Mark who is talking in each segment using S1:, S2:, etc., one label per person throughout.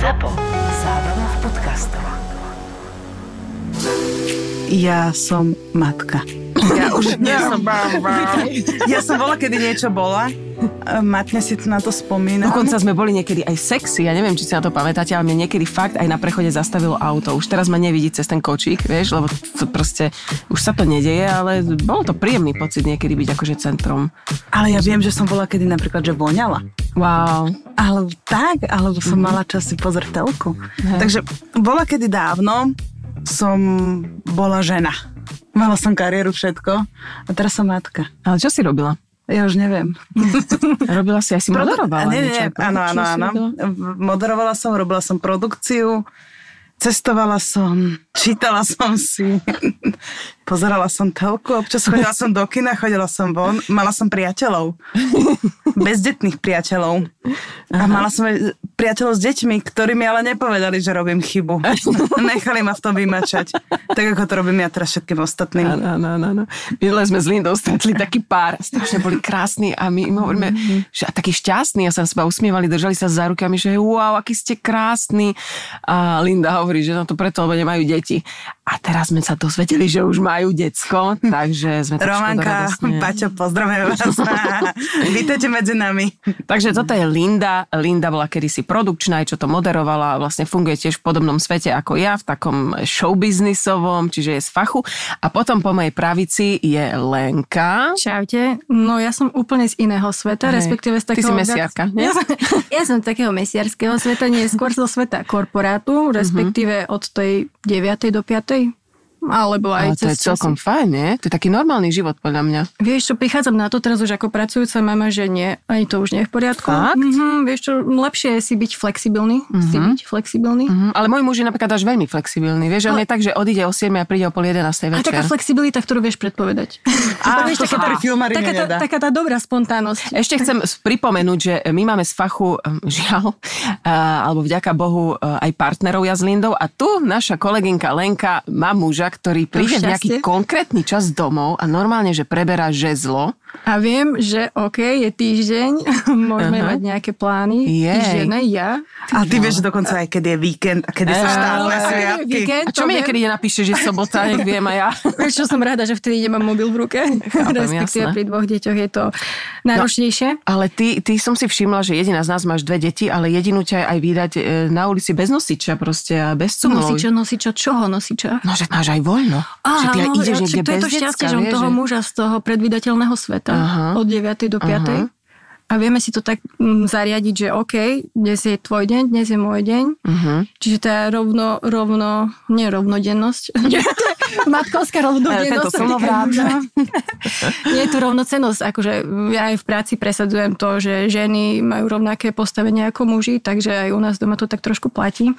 S1: ZAPO. Zábrná v podcastov.
S2: Ja som matka. Ja už nie som... Ja som bola, kedy niečo bola. Matne si na to spomínam.
S3: Dokonca sme boli niekedy aj sexy, ja neviem, či si na to pamätáte, ale mne niekedy fakt aj na prechode zastavilo auto. Už teraz ma nevidí cez ten kočík, vieš, lebo to proste, už sa to nedeje, ale bolo to príjemný pocit niekedy byť akože centrom.
S2: Ale ja viem, že som bola kedy napríklad, že voňala.
S3: Wow.
S2: Alebo tak, alebo som mala čas si pozrieť telku. Takže bola kedy dávno, som bola žena. Mala som kariéru, všetko. A teraz som matka.
S3: Ale čo si robila?
S2: Ja už neviem.
S3: Robila si aj si moderovala
S2: Nie, nie,
S3: niečo?
S2: nie. Áno, áno, áno. Moderovala som, robila som produkciu, cestovala som, čítala som si, pozerala som telku, občas chodila som do kina, chodila som von, mala som priateľov. Bezdetných priateľov. A mala som aj priateľov s deťmi, ktorí mi ale nepovedali, že robím chybu. Nechali ma v tom vymačať. Tak ako to robím ja teraz všetkým ostatným.
S3: Áno, áno, áno. Minule sme s Lindou stretli taký pár, strašne boli krásni a my im hovoríme, že a takí šťastní a sa seba usmievali, držali sa za my, že wow, aký ste krásni. A Linda hovorí, že no to preto, lebo nemajú deti. A teraz sme sa dozvedeli, že už majú decko, takže sme trošku
S2: Romanka,
S3: doradosne.
S2: Paťo, pozdravujem vás. Vítajte medzi nami.
S3: Takže toto je Linda. Linda bola kedysi produkčná, aj čo to moderovala a vlastne funguje tiež v podobnom svete ako ja, v takom showbiznisovom, čiže je z fachu. A potom po mojej pravici je Lenka.
S4: Čaute. No ja som úplne z iného sveta,
S3: Hej.
S4: respektíve z
S3: Ty si
S4: takého...
S3: mesiarka, nie?
S4: Ja som, ja som z takého mesiarského sveta, nie skôr zo sveta
S3: Mhm.
S4: korporátu, respektíve od tej 9. do 5. Alebo
S3: Ale
S4: aj
S3: to je celkom
S4: časy.
S3: fajn, nie? To je taký normálny život podľa mňa.
S4: Vieš čo, prichádzam na to teraz už ako pracujúca mama, že nie, ani to už nie je v poriadku.
S3: Fakt?
S4: Mhm, vieš čo, lepšie je si byť flexibilný. Si byť flexibilný.
S3: Mhm. Ale môj muž je napríklad až veľmi flexibilný. Vieš, že on je tak, že odíde o 7 a príde o pol 11
S4: A
S3: večer.
S4: taká flexibilita, ktorú vieš predpovedať.
S2: Á,
S4: vieš,
S2: pri filmarine
S4: taká, tá, taká tá dobrá spontánnosť.
S3: Ešte chcem pripomenúť, že my máme z fachu, žiaľ, a, alebo vďaka Bohu, e, aj partnerov ja s Lindou a tu naša kolegynka Lenka má muža, ktorý príde v nejaký konkrétny čas domov a normálne, že preberá žezlo.
S4: A viem, že OK, je týždeň, môžeme
S3: Aha.
S4: mať nejaké plány.
S3: Jej.
S4: Týždenné, ja.
S2: A ty vieš dokonca aj, keď je víkend a kedy sú
S3: Ej,
S2: štátne sviatky.
S4: víkend,
S3: A čo mi niekedy nenapíše, že je sobota, nech viem aj ja.
S4: Vieš, čo som rada, že vtedy nemám mobil v ruke. Respektíve
S3: jasné.
S4: pri dvoch deťoch je to náročnejšie.
S3: Ale ty, ty som si všimla, že jediná z nás máš dve deti, ale jedinú ťa aj vydať e, na ulici bez nosiča proste a bez cumlov.
S4: Nosiča, nosiča, čoho nosiča?
S3: No, že máš aj voľno. že ty aj
S4: no,
S3: ideš
S4: ja-
S3: niekde
S4: to je to šťastie, že toho muža z toho predvydateľného sveta
S3: Aha.
S4: od 9. do 5.
S3: Aha.
S4: A vieme si to tak mm, zariadiť, že OK, dnes je tvoj deň, dnes je môj deň.
S3: Mhm.
S4: Čiže tá rovno, rovno, nie rovnodennosť, matkovská rovnodennosť. Nie je to rovnocenosť, akože ja aj v práci presadzujem to, že ženy majú rovnaké postavenie ako muži, takže aj u nás doma to tak trošku platí.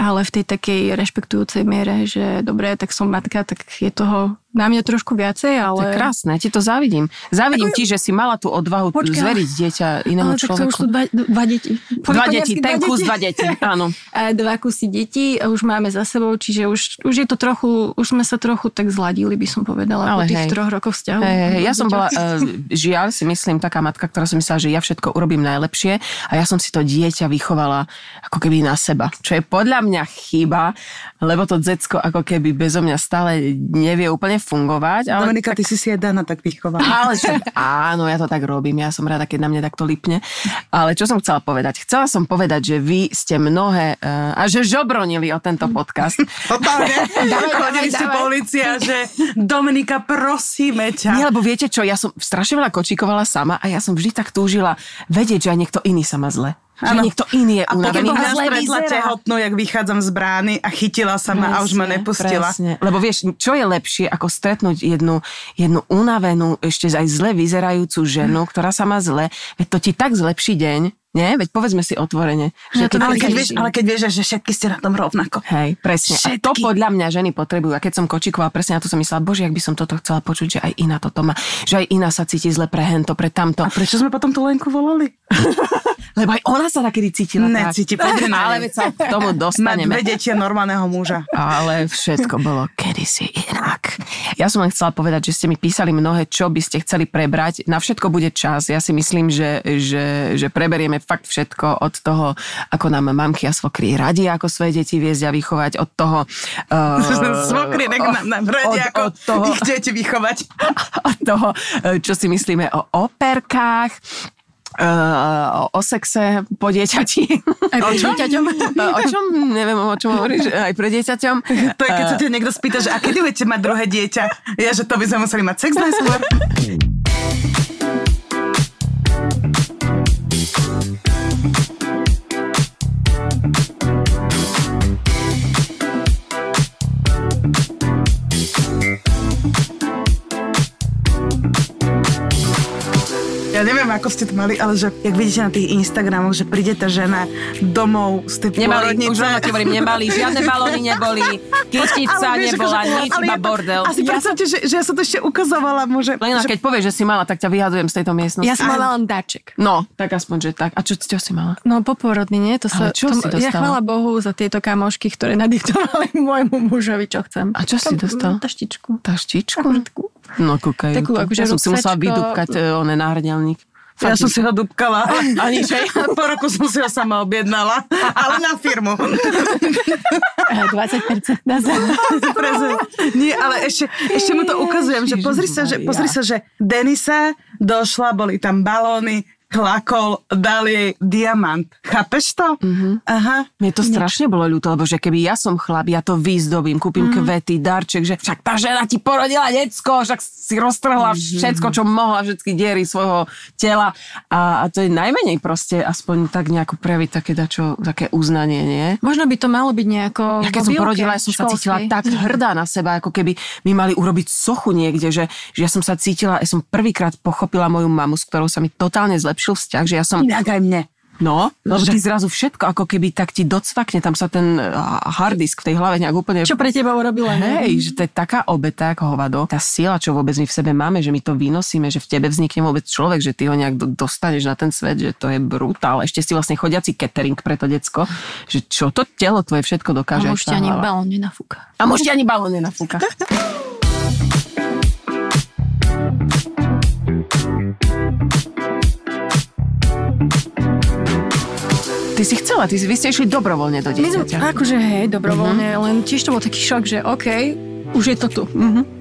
S4: Ale v tej takej rešpektujúcej miere, že dobre, tak som matka, tak je toho na mňa trošku viacej, ale...
S3: To je krásne, ja ti to závidím. Závidím ti, že si mala tú odvahu
S4: Počkaj.
S3: zveriť dieťa inému
S4: ale tak to už
S3: človeku.
S4: sú dva, dva deti. Po-
S3: Dva deti, ten kus dva deti, áno.
S4: A dva kusy detí už máme za sebou, čiže už, už je to trochu, už sme sa trochu tak zladili, by som povedala,
S3: Ale
S4: po tých
S3: hej.
S4: troch rokoch vzťahu.
S3: Hej, hej, hej, ja som bola, uh, žiaľ si myslím, taká matka, ktorá som myslela, že ja všetko urobím najlepšie a ja som si to dieťa vychovala ako keby na seba. Čo je podľa mňa chyba, lebo to decko ako keby bezo mňa stále nevie úplne fungovať. Ale
S2: Dominika, ty si si aj Dana tak vychovala.
S3: Ale však, áno, ja to tak robím, ja som rada, keď na mňa takto lipne. Ale čo som chcela povedať? Chcela som povedať, že vy ste mnohé, uh, a že žobronili o tento podcast.
S2: Totálne. Chodili ste po
S4: dávaj.
S2: ulici a že Dominika, prosíme ťa.
S3: Nie, lebo viete čo, ja som strašne veľa kočíkovala sama a ja som vždy tak túžila vedieť, že aj niekto iný sa má zle. Že
S2: Áno.
S3: niekto iný je
S2: A potom
S3: unavený.
S2: mňa
S4: zle
S2: stretla
S4: vyzerá.
S2: tehotnú, jak vychádzam z brány a chytila sa ma a už ma
S3: Presne,
S2: nepustila.
S3: Presne. Lebo vieš, čo je lepšie, ako stretnúť jednu, jednu unavenú, ešte aj zle vyzerajúcu ženu, ktorá sa má zle, veď to ti tak zlepší deň, nie? Veď povedzme si otvorene. Že
S4: to
S3: keď
S2: Ale keď, vieš, ale keď vieš, že všetky ste na tom rovnako.
S3: Hej, presne. A to
S2: Všetky.
S3: podľa mňa ženy potrebujú. A keď som kočikovala, presne na to som myslela, bože, ak by som toto chcela počuť, že aj iná toto má. Že aj iná sa cíti zle pre hento, pre tamto.
S2: A prečo sme potom tú Lenku volali?
S3: Lebo aj ona sa takedy cítila tak.
S2: Necíti, poďme na
S3: Ale veď sa k tomu dostaneme.
S2: dve deti a normálneho muža.
S3: Ale všetko bolo kedysi inak. Ja som len chcela povedať, že ste mi písali mnohé, čo by ste chceli prebrať. Na všetko bude čas. Ja si myslím, že, že, že preberieme fakt všetko od toho, ako nám mamky a svokry radi, ako svoje deti viesť a vychovať, od toho... Uh,
S2: Svokry nech nám, nám radia,
S3: od-
S2: ako
S3: od toho-
S2: ich deti vychovať.
S3: od toho, e, čo si myslíme o operkách, o, o sexe po dieťati.
S4: Aj pre dieťaťom.
S3: o čom? Neviem, o čom hovoríš. Aj pre dieťaťom.
S2: To je, keď sa ťa niekto spýta, že a kedy budete mať druhé dieťa? Ja, že to by sme museli mať sex najskôr. Ako ste to mali, ale že, jak vidíte na tých Instagramoch, že príde tá žena domov z tej
S3: Nemali,
S2: pôrodnice.
S3: už ti hovorím, nemali, žiadne balóny neboli, kytica nebola,
S2: akože-
S3: nič,
S2: ale
S3: iba
S2: ja-
S3: bordel.
S2: A si predstavte, že, že ja som to ešte ukazovala mu, že...
S3: Lena,
S2: že
S3: keď povieš, že si mala, tak ťa vyhadujem z tejto miestnosti.
S4: Ja som mala len dáček.
S3: No, tak aspoň, že tak. A čo, čo si mala?
S4: No poporodný, nie? To sa,
S3: Ale čo
S4: to,
S3: si
S4: ja
S3: dostala?
S4: chvála Bohu za tieto kamošky, ktoré nadiktovali môjmu mužovi, čo chcem.
S3: A čo si dostal?
S4: Taštičku.
S3: Taštičku? No, kúkaj.
S4: Takú akože
S3: ja som si musela vydúbkať e, oné náhrdelník.
S2: Ja som si ho dúbkala.
S3: A nič?
S2: Po roku som si ho sama objednala, ale na firmu.
S4: 20% na.
S2: Nie, ale ešte, ešte mu to ukazujem, že pozri sa, že, pozri sa, že Denisa došla, boli tam balóny, klakol, dal jej diamant. Chápeš to?
S3: Mhm.
S2: Aha.
S3: Mne to strašne bolo ľúto, lebo že keby ja som chlap, ja to vyzdobím, kúpim kvety, darček, že však tá žena ti porodila decko, však si roztrhla všetko, čo mohla, všetky diery svojho tela a, a to je najmenej proste aspoň tak nejako prejaviť také dačo, také uznanie, nie?
S4: Možno by to malo byť nejako
S3: Ja keď som porodila, ja som sa cítila
S4: školskej.
S3: tak hrdá na seba, ako keby mi mali urobiť sochu niekde, že, že ja som sa cítila, ja som prvýkrát pochopila moju mamu, s ktorou sa mi totálne zlepšil vzťah, že ja som
S2: Inak aj mne.
S3: No, lebo ty zrazu všetko ako keby tak ti docvakne, tam sa ten hard disk v tej hlave nejak úplne...
S4: Čo pre teba urobila? ne?
S3: Hej, že to je taká obeta ako hovado. Tá sila, čo vôbec my v sebe máme, že my to vynosíme, že v tebe vznikne vôbec človek, že ty ho nejak do- dostaneš na ten svet, že to je brutál. Ešte si vlastne chodiaci catering pre to decko, že čo to telo tvoje všetko
S4: A
S3: dokáže. tá
S4: ťa ani balón nenafúka.
S3: A možno ani balón nenafúka. Ty si chcela, ty si, vy ste išli dobrovoľne do
S4: My
S3: dieťaťa.
S4: akože hej, dobrovoľne, len tiež to bol taký šok, že OK, už je to tu.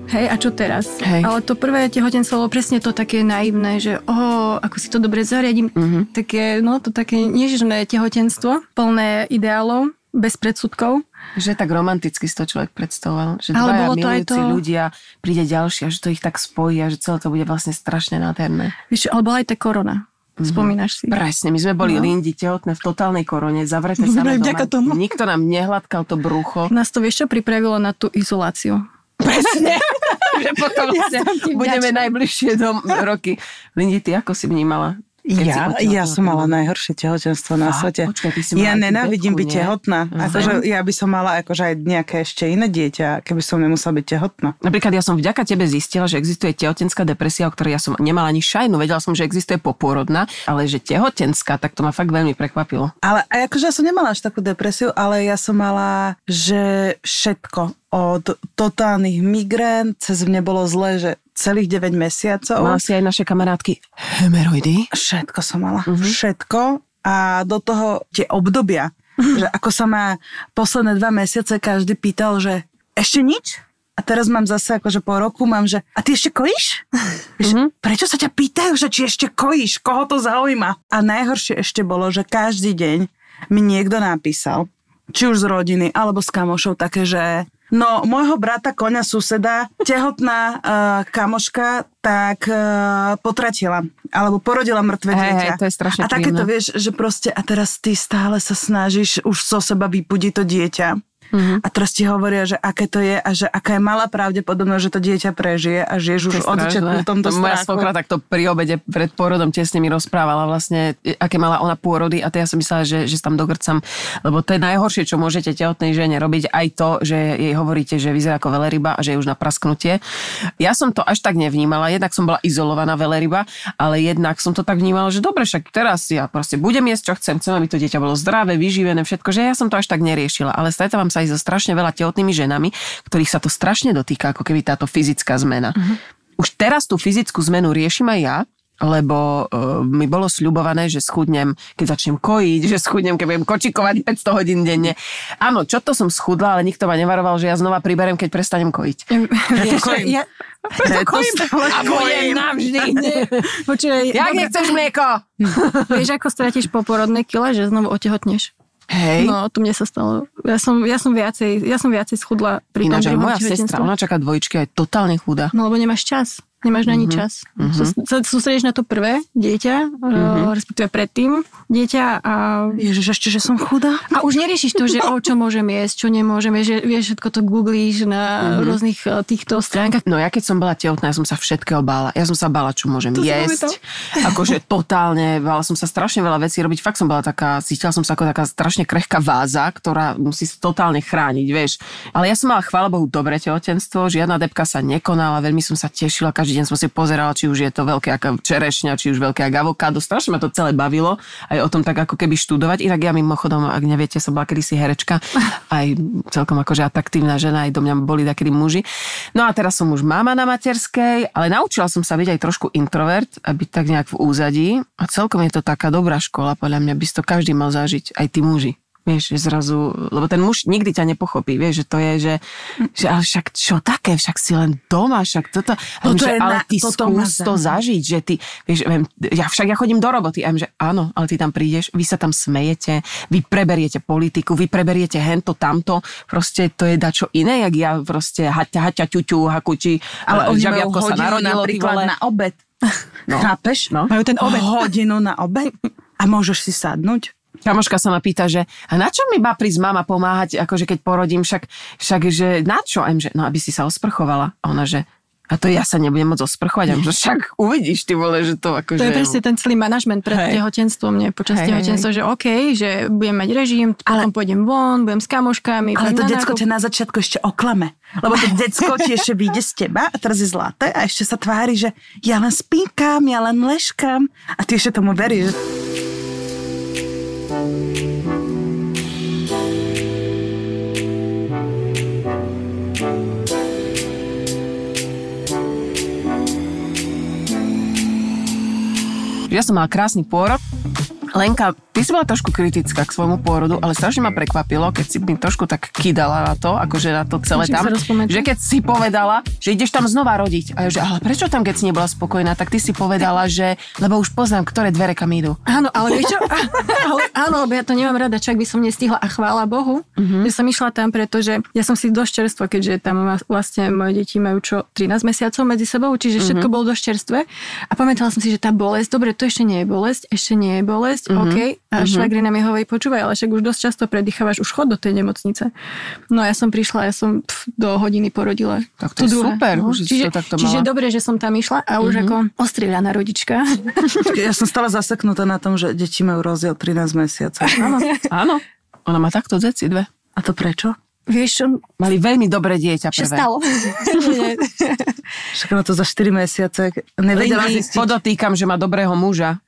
S4: Hej, a čo teraz?
S3: Hej.
S4: Ale to prvé tehotenstvo bolo presne to také naivné, že o, ako si to dobre zariadím. Také, no to také nežné tehotenstvo, plné ideálov, bez predsudkov.
S3: Že tak romanticky si to človek predstavoval. Že
S4: Ale
S3: dvaja
S4: bolo to aj
S3: milujúci
S4: to-
S3: ľudia, príde ďalšia, že to ich tak spojí a že celé to bude vlastne strašne nádherné.
S4: Čo, ale bola aj tá korona. Spomínaš si?
S3: Presne, my sme boli no. Lindy tehotné v totálnej korone, zavreté samé
S4: vďaka
S3: doma.
S4: tomu.
S3: Nikto nám nehladkal to brucho.
S4: Nás to vieš čo pripravilo na tú izoláciu.
S3: Presne. že potom
S4: Ja
S3: budeme
S4: vďačná.
S3: najbližšie do roky. Lindy, ty ako si vnímala? Keď
S2: Ja, ja som mala najhoršie tehotenstvo na
S3: Fakt?
S2: svete.
S3: Počkaj, ty si
S2: ja nenávidím byť tehotná. Akože ja by som mala akože aj nejaké ešte iné dieťa, keby som nemusela byť tehotná.
S3: Napríklad ja som vďaka tebe zistila, že existuje tehotenská depresia, o ktorej ja som nemala ani šajnu. Vedela som, že existuje popôrodná, ale že tehotenská, tak to ma fakt veľmi prekvapilo.
S2: Ale akože ja som nemala až takú depresiu, ale ja som mala, že všetko od totálnych migrén, cez mne bolo zle, že celých 9 mesiacov.
S3: Mala si aj naše kamarátky hemeroidy.
S2: Všetko som mala.
S3: Mhm.
S2: Všetko. A do toho tie obdobia, že ako sa ma posledné dva mesiace každý pýtal, že ešte nič? A teraz mám zase akože po roku mám, že a ty ešte kojíš?
S3: Mhm.
S2: Prečo sa ťa pýtajú, že či ešte kojíš? Koho to zaujíma? A najhoršie ešte bolo, že každý deň mi niekto napísal, či už z rodiny, alebo s kamošou také, že no, môjho brata, koňa, suseda, tehotná uh, kamoška, tak uh, potratila, alebo porodila mŕtve
S3: Hej,
S2: dieťa.
S3: hej, to je strašne
S2: A takéto, vieš, že proste, a teraz ty stále sa snažíš už zo seba vypudiť to dieťa.
S3: Mhm.
S2: A teraz ti hovoria, že aké to je a že aká je malá pravdepodobnosť, že to dieťa prežije a žiješ už od začiatku v tomto
S3: To Moja svokra takto pri obede pred pôrodom tesne mi rozprávala vlastne, aké mala ona pôrody a to ja som myslela, že, že tam dogrcam, lebo to je najhoršie, čo môžete tehotnej žene robiť, aj to, že jej hovoríte, že vyzerá ako veľryba a že je už na prasknutie. Ja som to až tak nevnímala, jednak som bola izolovaná veľryba, ale jednak som to tak vnímala, že dobre, však teraz ja proste budem jesť, čo chcem, chcem, aby to dieťa bolo zdravé, vyživené, všetko, že ja som to až tak neriešila, ale stretávam sa aj so strašne veľa tehotnými ženami, ktorých sa to strašne dotýka, ako keby táto fyzická zmena. Už teraz tú fyzickú zmenu riešim aj ja, lebo uh, mi bolo sľubované, že schudnem, keď začnem kojiť, že schudnem, keď budem kočikovať 500 hodín denne. Áno, čo to som schudla, ale nikto ma nevaroval, že ja znova priberem, keď prestanem kojiť.
S4: Ja,
S2: Preto stále
S3: A budem navždy.
S4: počúvaj,
S3: Jak
S4: dobre,
S3: nechceš mlieko?
S4: vieš, ako stratíš poporodné kila, že znovu otehotneš.
S3: Hej.
S4: No, to mne sa stalo. Ja som, ja som, viacej, ja som viacej schudla pri
S3: Ináč
S4: tom
S3: moja sestra, ona čaká dvojičky a je totálne chudá.
S4: No lebo nemáš čas. Nemáš na
S3: Mhm.
S4: nič čas. Mm-hmm. Sa sústredíš na to prvé dieťa,
S3: Mhm.
S4: mm-hmm. respektíve predtým dieťa a,
S2: Ježiš, ešte, že som chudá.
S4: a už neriešiš to, že o čo môžem jesť, čo nemôžem, vieš, že, vieš všetko to googlíš na
S3: Mhm.
S4: mm-hmm. rôznych eh, týchto stránkach.
S3: No ja keď som bola tehotná, ja som sa všetkého bála. Ja som sa bála, čo môžem
S4: To
S3: jesť. Akože totálne, bála som sa strašne veľa vecí robiť. Fakt som bola taká, cítila som sa ako taká strašne krehká váza, ktorá musí sa totálne chrániť, vieš. Ale ja som mala, chvála Bohu, dobré tehotenstvo, žiadna depka sa nekonala, veľmi som sa tešila, každý deň som si pozerala, či už je to veľké ako čerešňa, či už veľké ako avokádo. Strašne ma to celé bavilo aj o tom tak ako keby študovať. Inak ja mimochodom, ak neviete, som bola kedysi herečka, aj celkom akože atraktívna žena, aj do mňa boli takí muži. No a teraz som už mama na materskej, ale naučila som sa byť aj trošku introvert a byť tak nejak v úzadí. A celkom je to taká dobrá škola, podľa mňa by to každý mal zažiť, aj tí muži. Vieš, že zrazu, lebo ten muž nikdy ťa nepochopí, vieš, že to je, že, že ale však čo také, však si len doma, však toto,
S2: No to
S3: že,
S2: je
S3: ale
S2: na-
S3: ty
S2: toto
S3: skús to zažiť, že ty, vieš, viem, ja však ja chodím do roboty, a viem, že áno, ale ty tam prídeš, vy sa tam smejete, vy preberiete politiku, vy preberiete hento, tamto, proste to je dačo iné, jak ja proste haťa, haťa, ťuťu, hakuči,
S2: Ale oni majú
S3: sa
S2: hodinu
S3: narodilo,
S2: napríklad na obed.
S3: No.
S2: Chápeš?
S3: No.
S4: Majú ten obed.
S2: Hodinu na obed a môžeš si sadnúť.
S3: Kamoška sa ma pýta, že a na čo mi má prísť mama pomáhať, akože keď porodím, však, však že na čo? A že, no aby si sa osprchovala. A ona, že a to ja sa nebudem môcť osprchovať. A že však uvidíš, ty vole, že to akože...
S4: To je presne ten celý manažment pred
S3: Hej.
S4: tehotenstvom, mne počas
S3: Hej, hej,
S4: tehotenstva, že OK, že budem mať režim,
S2: Ale-
S4: potom pôjdem von, budem s kamoškami.
S2: Ale to decko ťa na začiatku ešte oklame. Lebo to decko ti ešte vyjde z teba a teraz je zlaté a ešte sa tvári, že ja len spínkam, ja len leškam a ty ešte tomu veríš.
S3: Ja sam Mala Krasni porok. Lenka, ty si bola trošku kritická k svojmu pôrodu, ale strašne ma prekvapilo, keď si mi trošku tak kydala na to, akože na to celé
S4: Môžem
S3: tam, že keď si povedala, že ideš tam znova rodiť. A že ale prečo tam, keď si nebola spokojná, tak ty si povedala, že lebo už poznám, ktoré dvere kam idú.
S4: Áno, ale vieš čo? ale, áno, lebo ja to nemám rada, čak by som nestihla a chvála Bohu,
S3: Mhm.
S4: že som išla tam, pretože ja som si dosť čerstvo, keďže tam vlastne moje deti majú čo 13 mesiacov medzi sebou, čiže všetko
S3: Mhm.
S4: bolo dosť čerstvé. A pamätala som si, že tá bolesť, dobre, to ešte nie je bolesť, ešte nie je bolesť,
S3: Mhm.
S4: OK. A švagrina mi hovorí, počúvaj, ale však už dosť často predýchávaš, už chod do tej nemocnice. No a ja som prišla, ja som pf, do hodiny porodila.
S3: Tak to je super, už si
S4: čiže,
S3: to takto
S4: čiže
S3: mala.
S4: dobre, že som tam išla a už ako ostrieľaná rodička.
S2: Ja som stále zaseknutá na tom, že deti majú rozdiel 13 mesiacov. Áno.
S3: Áno, ona má takto deci dve.
S2: A to prečo?
S4: Vieš čo,
S3: Mali veľmi dobré dieťa
S4: čo
S3: prvé.
S4: stalo? Nie, nie.
S2: Však to za 4 mesiace nevedela
S3: Lindy,
S2: zistiť.
S3: podotýkam, že má dobrého muža.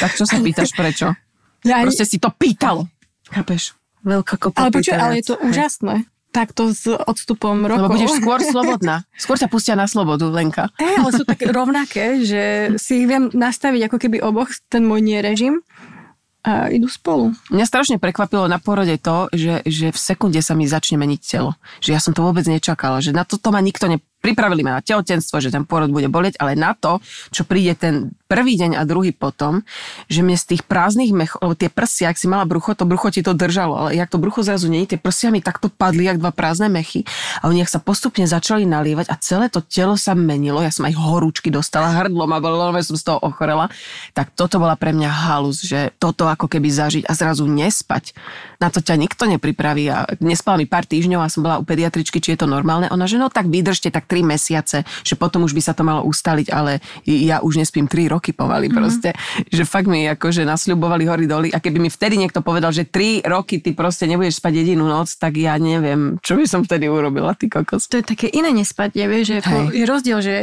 S3: Tak čo sa pýtaš, prečo?
S4: Ja,
S3: Proste si to pýtalo. Chápeš?
S2: Veľká kopa
S4: ale počuj, ale je to úžasné. Takto s odstupom
S3: Lebo
S4: rokov.
S3: budeš skôr slobodná. Skôr ťa pustia na slobodu, Lenka.
S4: Hej, ale sú také rovnaké, že si ich viem nastaviť ako keby oboch, ten môj nie režim a idú spolu.
S3: Mňa strašne prekvapilo na porode to, že, že v sekunde sa mi začne meniť telo. Že ja som to vôbec nečakala, že na toto ma nikto ne... Pripravili ma na tehotenstvo, že ten porod bude bolieť, ale na to, čo príde ten prvý deň a druhý potom, že mne z tých prázdnych mechov, lebo tie prsia, ak si mala brucho, to brucho ti to držalo, ale jak to brucho zrazu nie, tie prsia mi takto padli, jak dva prázdne mechy a oni sa postupne začali nalievať a celé to telo sa menilo, ja som aj horúčky dostala, hrdlo ma bolo, som z toho ochorela, tak toto bola pre mňa halus, že toto ako keby zažiť a zrazu nespať. Na to ťa nikto nepripraví a nespala mi pár týždňov a som bola u pediatričky, či je to normálne. Ona, že no tak vydržte tak 3 mesiace, že potom už by sa to malo ustaliť, ale ja už nespím 3 roky pomaly
S4: Mhm.
S3: proste. Že fakt mi akože nasľubovali hory doly a keby mi vtedy niekto povedal, že 3 roky ty proste nebudeš spať jedinú noc, tak ja neviem, čo by som vtedy urobila, ty kokos.
S4: To je také iné nespať, ja vieš, že ako, je rozdiel, že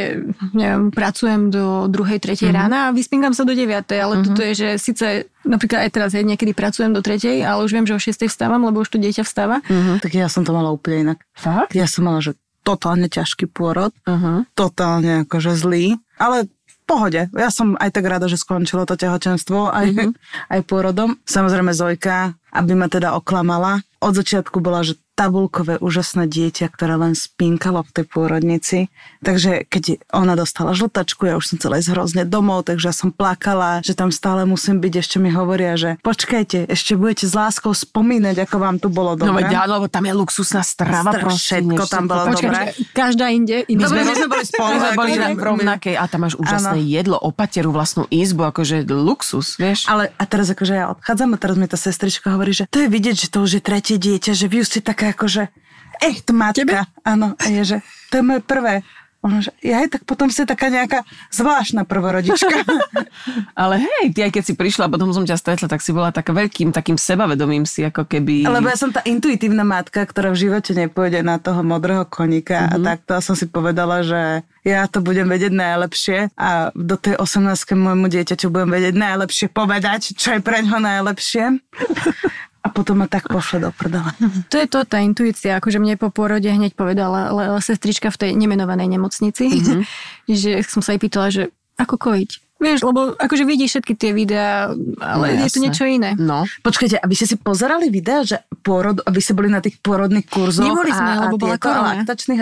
S4: neviem, pracujem do druhej, tretej
S3: Mhm.
S4: rána a vyspínkam sa do 9, ale toto je, že síce napríklad aj teraz, hej, niekedy pracujem do tretej, ale už viem, že o 6 vstávam, lebo už to dieťa vstáva.
S2: Tak ja som to mala úplne inak.
S3: Fakt?
S2: Ja som mala, že totálne ťažký pôrod,
S3: Uh-huh.
S2: totálne akože zlý, ale pohode. Ja som aj tak rada, že skončilo to tehotenstvo aj, mm-hmm. aj pôrodom. Samozrejme Zojka, aby ma teda oklamala. Od začiatku bola, že tabulkové úžasné dieťa, ktoré len spinkalo v tej pôrodnici. Takže keď ona dostala žltačku, ja už som celé hrozne domov, takže ja som plakala, že tam stále musím byť. Ešte mi hovoria, že počkajte, ešte budete s láskou spomínať, ako vám tu bolo
S3: No
S2: dobre.
S3: veď áno, lebo tam je luxusná strava.
S2: Stra-
S3: proste,
S2: všetko tam bolo
S3: to-
S2: dobré.
S4: Počkaj, každá inde. Iný
S2: Dobre, my sme boli spolu.
S3: My sme boli v rovnakej a tam máš úžasné
S2: Áno.
S3: jedlo, opateru, vlastnú izbu, akože luxus, vieš.
S2: Ale a teraz akože ja odchádzam a teraz mi tá sestrička hovorí, že to je vidieť, že to už je tretie dieťa, že vy už ste taká akože echt matka. Áno, a je, že to je moje prvé. Ono, že ja aj tak potom si taká nejaká zvláštna prvorodička.
S3: Ale hej, ty aj keď si prišla a potom som ťa stretla, tak si bola tak veľkým, takým sebavedomým si, ako keby...
S2: Lebo ja som tá intuitívna matka, ktorá v živote nepôjde na toho modrého koníka mm-hmm. a takto a som si povedala, že ja to budem vedieť najlepšie a do tej 18 môjmu dieťaťu budem vedieť najlepšie povedať, čo je pre ňo najlepšie. A potom ma tak pošle do prdele.
S4: To je to, tá intuícia, akože mne po pôrode hneď povedala le, le, sestrička v tej nemenovanej nemocnici, mm-hmm. že som sa jej pýtala, že ako kojiť. Vieš, lebo akože vidíš všetky tie videá, ale
S3: No,
S4: je to
S3: jasné.
S4: niečo iné.
S3: No.
S2: Počkajte, aby ste si pozerali videa, že pôrod, aby ste boli na tých pôrodných kurzoch
S4: Neboli sme,
S2: a,
S4: lebo
S2: a
S4: bola korona.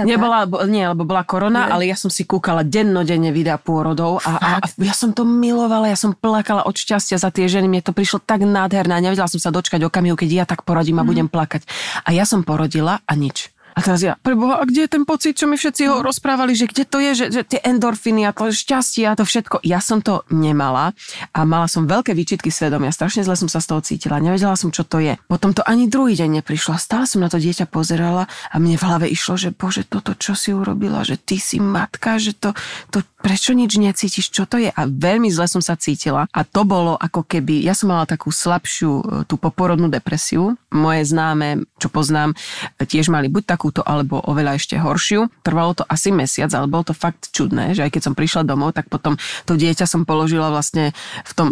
S3: Nebola, bo- nie, lebo bola korona, ale ja som si kúkala dennodenne videa pôrodov a, a, a ja som to milovala, ja som plakala od šťastia za tie ženy, mne to prišlo tak nádherné a nevedela som sa dočkať okamihu, keď ja tak porodím a budem plakať. A ja som porodila a nič. A teraz ja, preboha, a kde je ten pocit, čo mi všetci ho rozprávali, že kde to je, že, že tie endorfiny a to šťastie a to všetko. Ja som to nemala a mala som veľké výčitky svedomia. Strašne zle som sa z toho cítila. Nevedela som, čo to je. Potom to ani druhý deň neprišlo. A Stále som na to dieťa pozerala a mne v hlave išlo, že bože, toto čo si urobila, že ty si matka, že to, to prečo nič necítiš, čo to je? A veľmi zle som sa cítila. A to bolo ako keby, ja som mala takú slabšiu e, tú poporodnú depresiu. Moje známe, čo poznám, tiež mali buď takúto, alebo oveľa ešte horšiu. Trvalo to asi mesiac, ale bolo to fakt čudné, že aj keď som prišla domov, tak potom to dieťa som položila vlastne v tom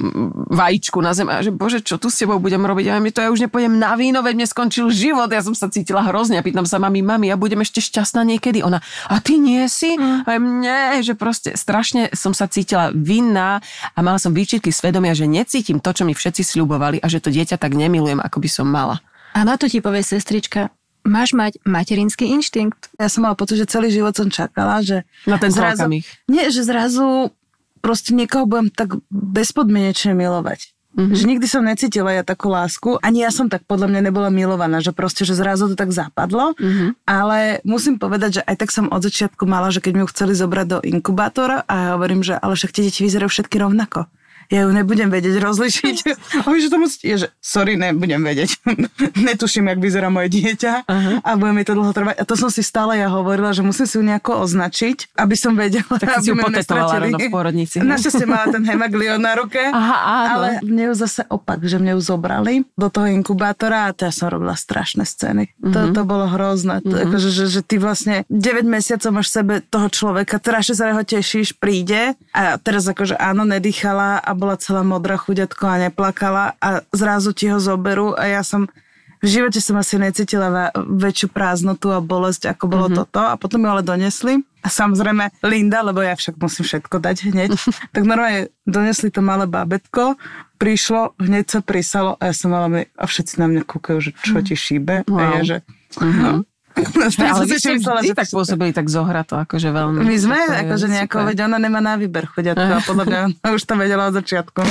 S3: vajíčku na zem a že bože, čo tu s tebou budem robiť? A mi to ja už nepôjdem na víno, veď mne skončil život. Ja som sa cítila hrozne a pýtam sa mami, mami, ja budem ešte šťastná niekedy. Ona, a ty nie si? Mm. A nie, že proste strašne som sa cítila vinná a mala som výčitky svedomia, že necítim to, čo mi všetci sľubovali a že to dieťa tak nemilujem, ako by som mala.
S4: A na to ti povie sestrička, máš mať materinský inštinkt.
S2: Ja som mala pocit, že celý život som čakala, že...
S3: Na ten
S2: zrazu,
S3: okamih.
S2: Nie, že zrazu proste niekoho budem tak bezpodmienečne milovať. Mm-hmm. Že nikdy som necítila ja takú lásku. Ani ja som tak podľa mňa nebola milovaná, že proste, že zrazu to tak zapadlo. Mm-hmm. Ale musím povedať, že aj tak som od začiatku mala, že keď mi ju chceli zobrať do inkubátora a ja hovorím, že ale však tie deti vyzerajú všetky rovnako. Ja ju nebudem vedieť rozlišiť. A že to musí, je, že sorry, nebudem vedieť. Netuším, jak vyzerá moje dieťa
S3: Aha.
S2: a bude mi to dlho trvať. A to som si stále ja hovorila, že musím si ju nejako označiť, aby som vedela,
S3: Tak si
S2: aby
S3: ju
S2: ma
S3: potetovala rovno v pôrodnici, hej?
S2: Našťastie mala ten hemaglion na ruke.
S3: Aha, áno.
S2: Ale mne ju zase opak, že mne ju zobrali do toho inkubátora a to ja som robila strašné scény. Mm-hmm. To,
S3: Mhm.
S2: to bolo hrozné. Mm-hmm. Akože, že, že ty vlastne 9 mesiacov máš v sebe toho človeka, strašne sa ho tešíš, príde a teraz akože áno, nedýchala a bola celá modrá chuďatko a neplakala a zrazu ti ho zoberú a ja som v živote som asi necítila väčšiu prázdnotu a bolesť, ako bolo mm-hmm. toto. A potom ju ale donesli. A samozrejme Linda, lebo ja však musím všetko dať hneď, tak normálne donesli to malé bábetko, prišlo, hneď sa prisalo a ja som mala, a všetci na mňa kúkajú, že čo ti šíbe. A
S3: Wow.
S2: ja, že... No.
S3: Ale vy ste vždy tak pôsobili tak zohrato, akože veľmi.
S2: my sme, akože nejako, veď ona nemá na výber chudiatko a podľa mňa už to vedela od začiatku.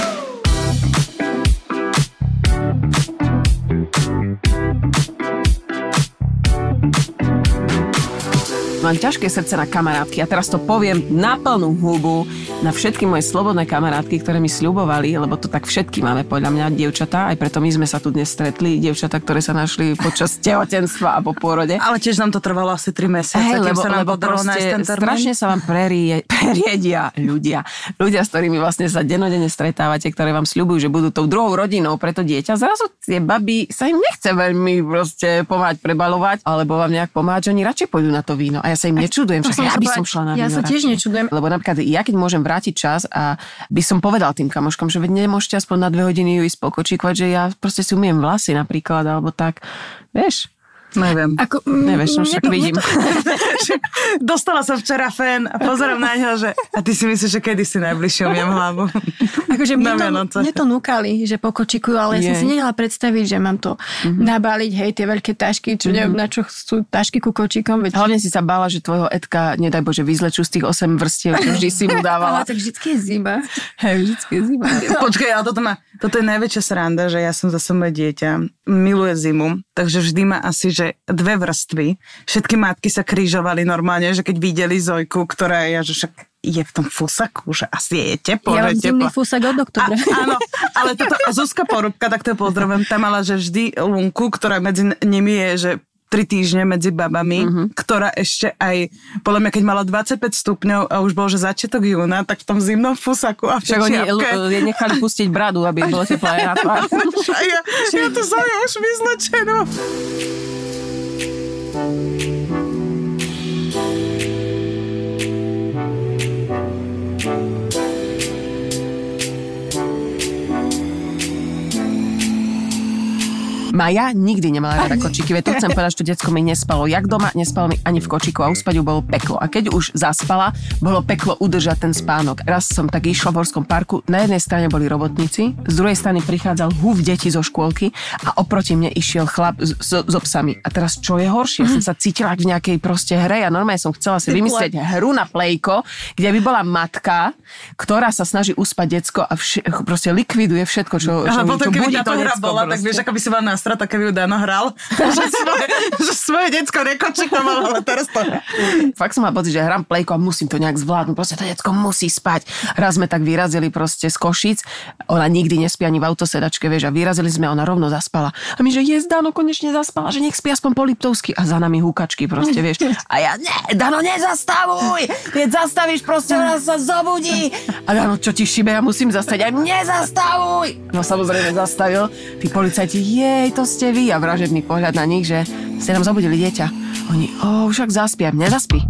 S3: Mám ťažké srdce na kamarátky a teraz to poviem na plnú hubu na všetky moje slobodné kamarátky, ktoré mi sľubovali, lebo to tak všetky máme podľa mňa, dievčatá, aj preto my sme sa tu dnes stretli, dievčatá, ktoré sa našli počas tehotenstva a po pôrode.
S2: Ale tiež nám to trvalo asi 3 mesiace, kým
S3: lebo,
S2: sa nám
S3: lebo proste strašne sa vám prerie, preriedia ľudia. Ľudia, s ktorými vlastne sa denodene stretávate, ktoré vám sľubujú, že budú tou druhou rodinou pre to dieťa. Zrazu tie baby sa im nechce veľmi proste pomáhať prebalovať, alebo vám nejak pomáhať, že oni radšej pôjdu na to víno. A ja sa im nečudujem, však ja by som šla na
S4: ja sa tiež nečudujem.
S3: Lebo napríklad ja keď môžem vrátiť čas a by som povedal tým kamoškom, že nemôžete aspoň na dve hodiny ju ísť pokočíkovať, že ja proste si umiem vlasy napríklad, alebo tak. Vieš?
S2: Neviem.
S4: Ako, mm,
S3: Nevieš, no však
S4: to-
S3: vidím.
S2: Dostala som včera fen a pozerám na neho, že a ty si myslíš, že kedy si najbližšie umiem hlavu.
S4: Akože mne, to, mne to núkali, že pokočikujú, ale ja som si nedala predstaviť, že mám to nabaliť, hej, tie veľké tašky, čo neviem, na čo sú tašky ku kočikom, veď
S3: Hlavne si sa bála, že tvojho Edka, nedaj Bože, vyzlečú z tých 8 vrstiev, čo vždy si mu
S4: ale
S3: dávala.
S4: tak vždycky je zima.
S3: Hej, vždycky je zima.
S2: Počkaj, ale toto, má, toto je najväčšia sranda, že ja som zase moje dieťa, miluje zimu, takže vždy má asi, že dve vrstvy. Všetky matky sa krížovali normálne, že keď videli Zojku, ktorá je, že však je v tom fusaku, že asi je teplo,
S4: Ja mám zimný fúsak od
S2: A,
S4: oktobra.
S2: áno, ale toto, a Zuzka Porúbka, tak to pozdravujem, tam mala, že vždy lunku, ktorá medzi nimi je, že tri týždne medzi babami,
S3: Mhm.
S2: ktorá ešte aj, podľa mňa, keď mala 25 stupňov a už bol, že začiatok júna, tak v tom zimnom fusaku a v
S3: Však oni l- jej nechali pustiť bradu, aby bolo teplé na tvár.
S2: Ja, ja tu som ja už vyzlečená.
S3: Maja nikdy nemala rada kočiky, veď to chcem povedať, že to decko mi nespalo. Jak doma, nespalo mi ani v kočiku a uspať ju bolo peklo. A keď už zaspala, bolo peklo udržať ten spánok. Raz som tak išla v Horskom parku, na jednej strane boli robotníci, z druhej strany prichádzal húf detí zo škôlky a oproti mne išiel chlap s- so, so psami. A teraz čo je horšie? Som sa cítila v nejakej proste hre a normálne som chcela si vymyslieť hru na plejko, kde by bola matka, ktorá sa snaží uspať decko a vš- proste likviduje všetko, čo, čo,
S2: Ale potom, keby táto
S3: to
S2: hra bola, tak
S3: proste.
S2: vieš, ako by si bola nastrata, keby ju Dano hral. že, svoje, že svoje decko nekočikoval, ale teraz to...
S3: Fakt som mal pocit, že hrám plejko a musím to nejak zvládnuť. Proste to decko musí spať. Raz sme tak vyrazili proste z Košic. Ona nikdy nespí ani v autosedačke, vieš, a vyrazili sme, ona rovno zaspala. A my, že je Dano konečne zaspala, že nech spí aspoň po Liptovsky. A za nami húkačky proste, vieš. A ja, ne, Dano, nezastavuj! Keď zastavíš, proste ona sa zobudí. A Dano, čo ti šibe, ja musím zastať. Aj nezastavuj! No samozrejme zastavil. Tí policajti, jej, to ste vy. A vražebný pohľad na nich, že ste nám zobudili dieťa. Oni, o, však zaspia, nezaspí.